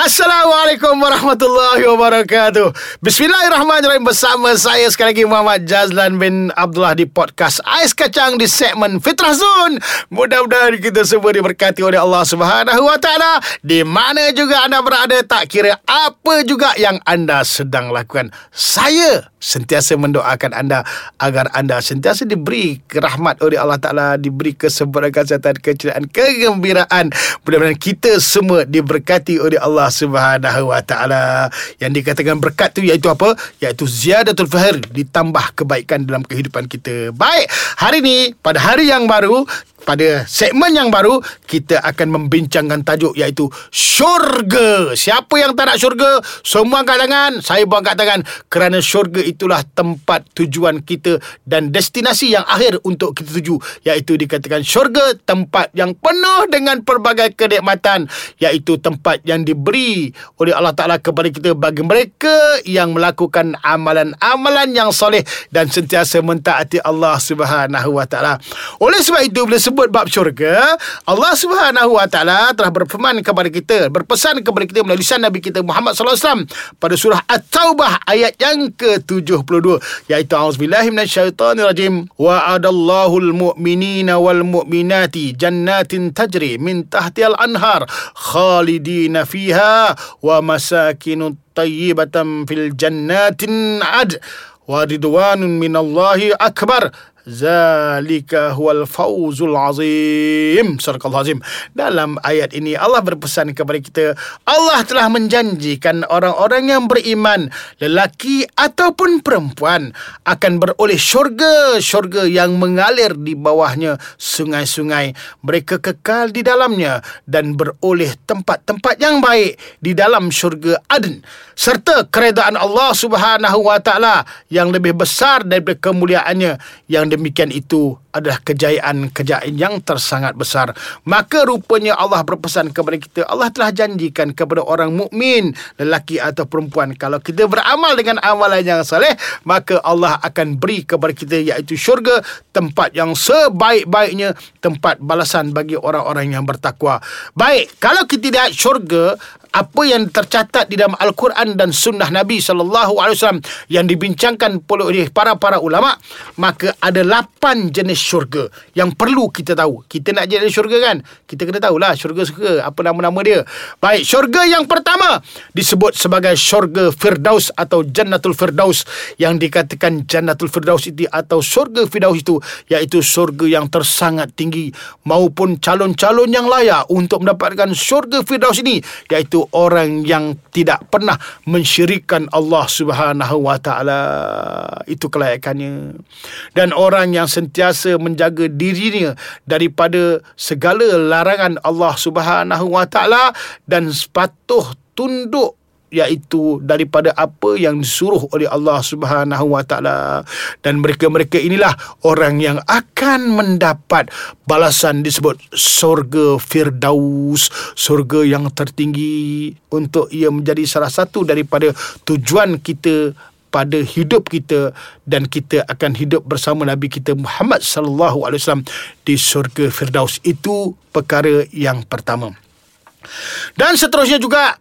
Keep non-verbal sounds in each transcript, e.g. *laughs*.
Assalamualaikum warahmatullahi wabarakatuh. Bismillahirrahmanirrahim. Bersama saya sekali lagi Muhammad Jazlan bin Abdullah Di podcast Ais Kacang Di segmen Fitrah Zone. Mudah-mudahan kita semua diberkati oleh Allah Subhanahu Wa Taala. Di mana juga anda berada Tak kira apa juga yang anda sedang lakukan. Saya sentiasa mendoakan anda agar anda sentiasa diberi rahmat oleh Allah Taala, diberi kesempurnaan kesihatan, keceriaan, kegembiraan. Mudah-mudahan kita semua diberkati oleh Allah Subhanahu Wa Taala. Yang dikatakan berkat tu iaitu apa? Iaitu ziyadatul fahr, ditambah kebaikan dalam kehidupan kita. Baik, hari ini pada hari yang baru pada segmen yang baru kita akan membincangkan tajuk iaitu syurga. Siapa yang tak nak syurga? Semua angkat tangan. Saya pun angkat tangan kerana syurga itulah tempat tujuan kita dan destinasi yang akhir untuk kita tuju iaitu dikatakan syurga tempat yang penuh dengan pelbagai kenikmatan iaitu tempat yang diberi oleh Allah Taala kepada kita bagi mereka yang melakukan amalan-amalan yang soleh dan sentiasa mentaati Allah Subhanahu Wa Taala. Oleh sebab itu bila sebut bab syurga, Allah Subhanahu Wa Taala telah berfirman kepada kita, berpesan kepada kita melalui lisan Nabi kita Muhammad sallallahu alaihi wasallam pada surah At-Taubah ayat yang ke-72 iaitu auzubillahi minasyaitonirrajim. Wa adallahu almu'minina wal mu'minati jannatin tajri min tahtiha al-anhar khalidina fiha wa masakinu tayyibatan fil jannatin ad wa ridwanun minallahi akbar Zalika huwal fawzul azim. Surah azim Dalam ayat ini Allah berpesan kepada kita Allah telah menjanjikan orang-orang yang beriman Lelaki ataupun perempuan Akan beroleh syurga Syurga yang mengalir di bawahnya Sungai-sungai. Mereka kekal di dalamnya Dan beroleh tempat-tempat yang baik Di dalam syurga Aden Serta keredaan Allah subhanahu wa ta'ala Yang lebih besar daripada kemuliaannya Yang demikian itu adalah kejayaan-kejayaan yang tersangat besar. Maka rupanya Allah berpesan kepada kita, Allah telah janjikan kepada orang mukmin, lelaki atau perempuan, kalau kita beramal dengan amalan yang saleh, maka Allah akan beri kepada kita iaitu syurga, tempat yang sebaik-baiknya, tempat balasan bagi orang-orang yang bertakwa. Baik, kalau kita lihat syurga, apa yang tercatat di dalam Al-Quran dan Sunnah Nabi wasallam yang dibincangkan oleh para-para ulama maka ada lapan jenis syurga. Yang perlu kita tahu. Kita nak jadi syurga kan? Kita kena tahulah syurga syurga apa nama-nama dia. Baik syurga yang pertama disebut sebagai syurga Firdaus atau Jannatul Firdaus. Yang dikatakan Jannatul Firdaus itu atau syurga Firdaus itu iaitu syurga yang tersangat tinggi maupun calon-calon yang layak untuk mendapatkan syurga Firdaus ini iaitu orang yang tidak pernah mensyirikkan Allah Subhanahu wa taala. Itu kelayakannya. Dan orang yang sentiasa menjaga dirinya daripada segala larangan Allah Subhanahu wa taala dan sepatuh tunduk iaitu daripada apa yang disuruh oleh Allah Subhanahu wa taala. Dan mereka-mereka inilah orang yang akan mendapat balasan disebut surga firdaus surga yang tertinggi untuk ia menjadi salah satu daripada tujuan kita pada hidup kita dan kita akan hidup bersama Nabi kita Muhammad sallallahu alaihi wasallam di surga firdaus. Itu perkara yang pertama. Dan seterusnya juga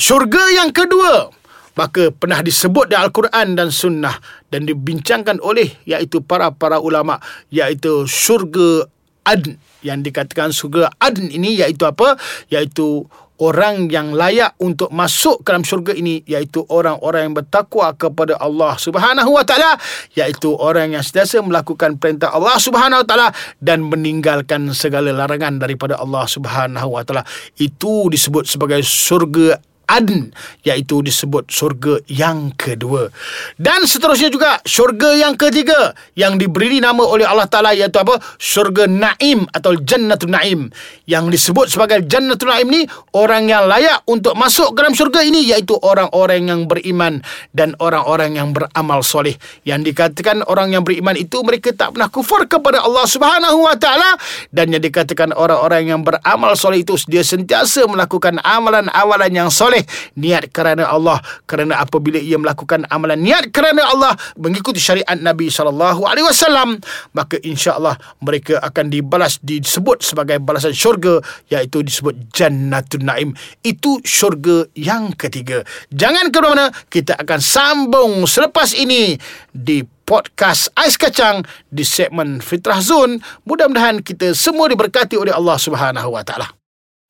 syurga yang kedua. Maka pernah disebut di Al-Quran dan Sunnah dan dibincangkan oleh iaitu para-para ulama iaitu syurga Adn. Yang dikatakan syurga Adn ini iaitu apa? Iaitu orang yang layak untuk masuk ke dalam syurga ini iaitu orang-orang yang bertakwa kepada Allah Subhanahu wa taala iaitu orang yang sentiasa melakukan perintah Allah Subhanahu wa taala dan meninggalkan segala larangan daripada Allah Subhanahu wa taala. Itu disebut sebagai syurga adn iaitu disebut syurga yang kedua. Dan seterusnya juga syurga yang ketiga yang diberi nama oleh Allah Taala iaitu apa? Syurga naim atau jannatul naim. Yang disebut sebagai jannatul naim ni orang yang layak untuk masuk ke dalam syurga ini iaitu orang-orang yang beriman dan orang-orang yang beramal soleh. Yang dikatakan orang yang beriman itu mereka tak pernah kufur kepada Allah Subhanahu wa taala. Dan yang dikatakan orang-orang yang beramal soleh itu dia sentiasa melakukan amalan-amalan yang soleh soleh niat kerana Allah kerana apabila ia melakukan amalan niat kerana Allah mengikuti syariat Nabi sallallahu alaihi wasallam maka insya-Allah mereka akan dibalas disebut sebagai balasan syurga iaitu disebut jannatul naim itu syurga yang ketiga jangan ke mana kita akan sambung selepas ini di podcast Ais Kacang di segmen Fitrah Zone. Mudah-mudahan kita semua diberkati oleh Allah Subhanahu Wa Taala.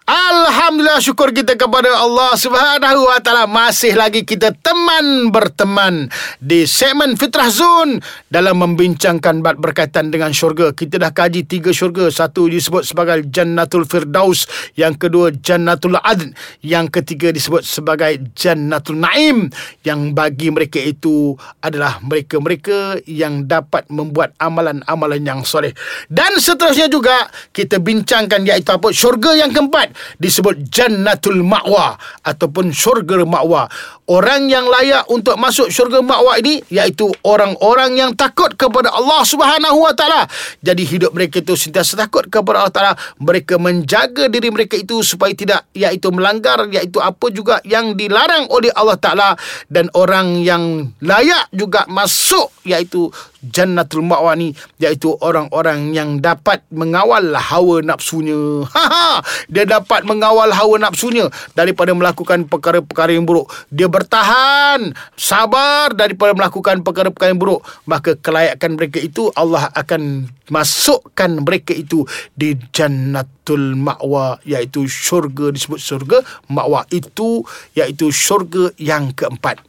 Alhamdulillah syukur kita kepada Allah Subhanahu wa taala masih lagi kita teman berteman di segmen Fitrah Zone dalam membincangkan bab berkaitan dengan syurga. Kita dah kaji tiga syurga. Satu disebut sebagai Jannatul Firdaus, yang kedua Jannatul Adn, yang ketiga disebut sebagai Jannatul Naim yang bagi mereka itu adalah mereka-mereka yang dapat membuat amalan-amalan yang soleh. Dan seterusnya juga kita bincangkan iaitu apa? Syurga yang keempat disebut jannatul ma'wa ataupun syurga ma'wa. Orang yang layak untuk masuk syurga ma'wa ini iaitu orang-orang yang takut kepada Allah Subhanahu wa taala. Jadi hidup mereka itu sentiasa takut kepada Allah taala. Mereka menjaga diri mereka itu supaya tidak iaitu melanggar iaitu apa juga yang dilarang oleh Allah taala dan orang yang layak juga masuk iaitu Jannatul Ma'wa ni iaitu orang-orang yang dapat mengawal hawa nafsunya. *laughs* Ha dia dapat mengawal hawa nafsunya daripada melakukan perkara-perkara yang buruk. Dia bertahan, sabar daripada melakukan perkara-perkara yang buruk. Maka kelayakan mereka itu Allah akan masukkan mereka itu di Jannatul Ma'wa iaitu syurga disebut syurga Ma'wa itu iaitu syurga yang keempat.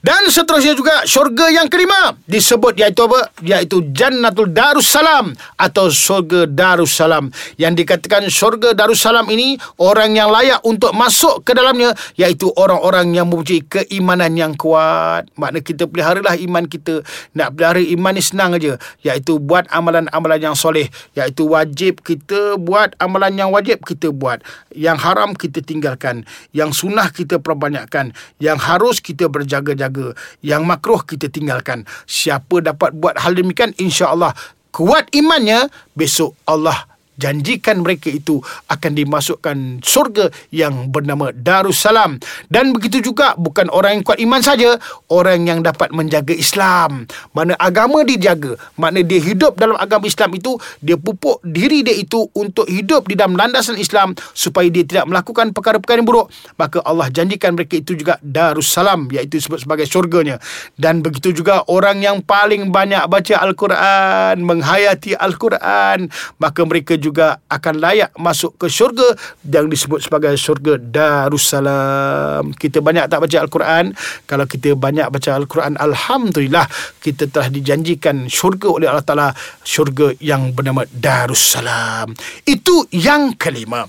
Dan seterusnya juga syurga yang kelima disebut iaitu apa? Iaitu Jannatul Darussalam atau syurga Darussalam. Yang dikatakan syurga Darussalam ini orang yang layak untuk masuk ke dalamnya iaitu orang-orang yang mempunyai keimanan yang kuat. Makna kita peliharalah iman kita. Nak pelihara iman ni senang aja iaitu buat amalan-amalan yang soleh iaitu wajib kita buat amalan yang wajib kita buat. Yang haram kita tinggalkan. Yang sunnah kita perbanyakkan. Yang harus kita berjaga-jaga. Yang makruh kita tinggalkan. Siapa dapat buat hal demikian insya-Allah kuat imannya besok Allah janjikan mereka itu akan dimasukkan surga yang bernama Darussalam. Dan begitu juga bukan orang yang kuat iman saja orang yang dapat menjaga Islam. Mana agama dijaga makna dia hidup dalam agama Islam itu dia pupuk diri dia itu untuk hidup di dalam landasan Islam supaya dia tidak melakukan perkara-perkara yang buruk. Maka Allah janjikan mereka itu juga Darussalam iaitu disebut sebagai surganya. Dan begitu juga orang yang paling banyak baca Al-Quran menghayati Al-Quran maka mereka juga akan layak masuk ke syurga yang disebut sebagai syurga Darussalam. Kita banyak tak baca Al-Quran? Kalau kita banyak baca Al-Quran, Alhamdulillah kita telah dijanjikan syurga oleh Allah Ta'ala syurga yang bernama Darussalam. Itu yang kelima.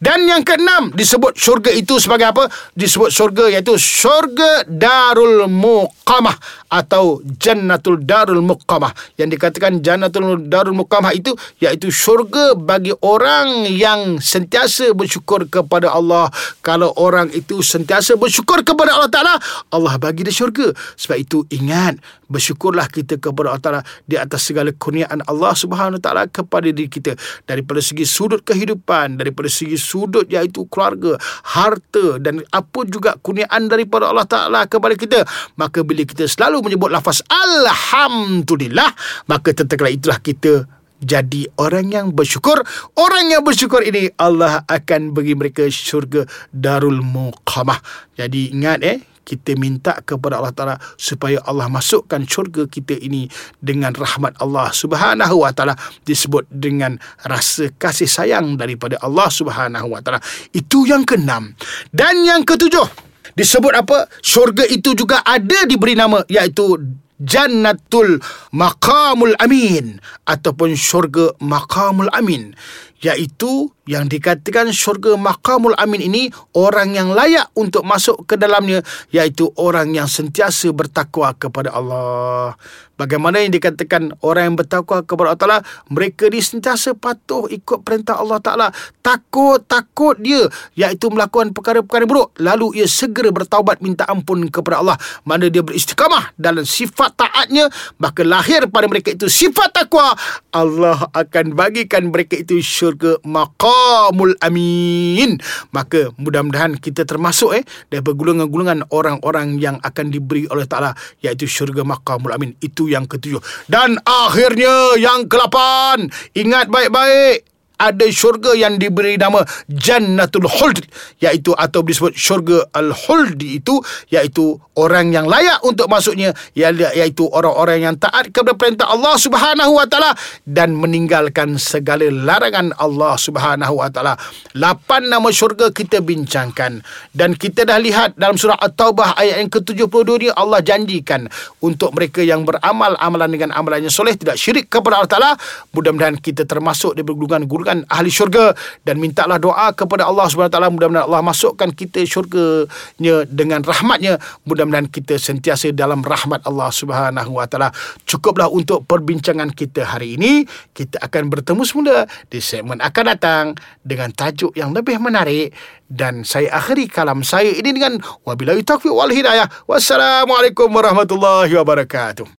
Dan yang keenam disebut syurga itu sebagai apa? Disebut syurga iaitu syurga Darul Muqamah atau Jannatul Darul Muqamah. Yang dikatakan Jannatul Darul Muqamah itu iaitu syurga bagi orang yang sentiasa bersyukur kepada Allah. Kalau orang itu sentiasa bersyukur kepada Allah Ta'ala, Allah bagi dia syurga. Sebab itu ingat, bersyukurlah kita kepada Allah Ta'ala di atas segala kurniaan Allah Subhanahu Ta'ala kepada diri kita. Daripada segi sudut kehidupan, daripada segi sudut iaitu keluarga, harta dan apa juga kurniaan daripada Allah Ta'ala kepada kita. Maka bila kita selalu menyebut lafaz Alhamdulillah, maka tentang itulah kita jadi orang yang bersyukur. Orang yang bersyukur ini Allah akan bagi mereka syurga darul muqamah. Jadi ingat eh kita minta kepada Allah Ta'ala supaya Allah masukkan syurga kita ini dengan rahmat Allah Subhanahu Wa Ta'ala disebut dengan rasa kasih sayang daripada Allah Subhanahu Wa Ta'ala. Itu yang keenam. Dan yang ketujuh disebut apa? Syurga itu juga ada diberi nama iaitu Jannatul Maqamul Amin ataupun syurga Maqamul Amin iaitu yang dikatakan syurga Maqamul Amin ini orang yang layak untuk masuk ke dalamnya iaitu orang yang sentiasa bertakwa kepada Allah. Bagaimana yang dikatakan orang yang bertakwa kepada Allah Ta'ala? Mereka ni sentiasa patuh ikut perintah Allah Ta'ala. Takut-takut dia Iaitu melakukan perkara-perkara buruk. Lalu ia segera bertaubat minta ampun kepada Allah. Mana dia beristiqamah dalam sifat taatnya Maka lahir pada mereka itu sifat takwa. Allah akan bagikan mereka itu syurga syurga maqamul amin. Maka mudah-mudahan kita termasuk eh daripada golongan-golongan orang-orang yang akan diberi oleh Taala iaitu syurga maqamul amin. Itu yang ketujuh. Dan akhirnya yang kelapan. Ingat baik-baik ada syurga yang diberi nama Jannatul Khuld iaitu atau disebut syurga Al-Khuld itu iaitu orang yang layak untuk masuknya iaitu orang-orang yang taat kepada perintah Allah Subhanahu wa taala dan meninggalkan segala larangan Allah Subhanahu wa taala. Lapan nama syurga kita bincangkan dan kita dah lihat dalam surah At-Taubah ayat yang ke-72 ni Allah janjikan untuk mereka yang beramal amalan dengan amalan yang soleh tidak syirik kepada Allah taala mudah-mudahan kita termasuk di golongan golongan ahli syurga dan mintalah doa kepada Allah Subhanahu taala. Mudah-mudahan Allah masukkan kita syurganya dengan rahmatnya. Mudah-mudahan kita sentiasa dalam rahmat Allah Subhanahu wa taala. Cukuplah untuk perbincangan kita hari ini. Kita akan bertemu semula di segmen akan datang dengan tajuk yang lebih menarik. Dan saya akhiri kalam saya ini dengan wabillahi taufiq wal hidayah. Wassalamualaikum warahmatullahi wabarakatuh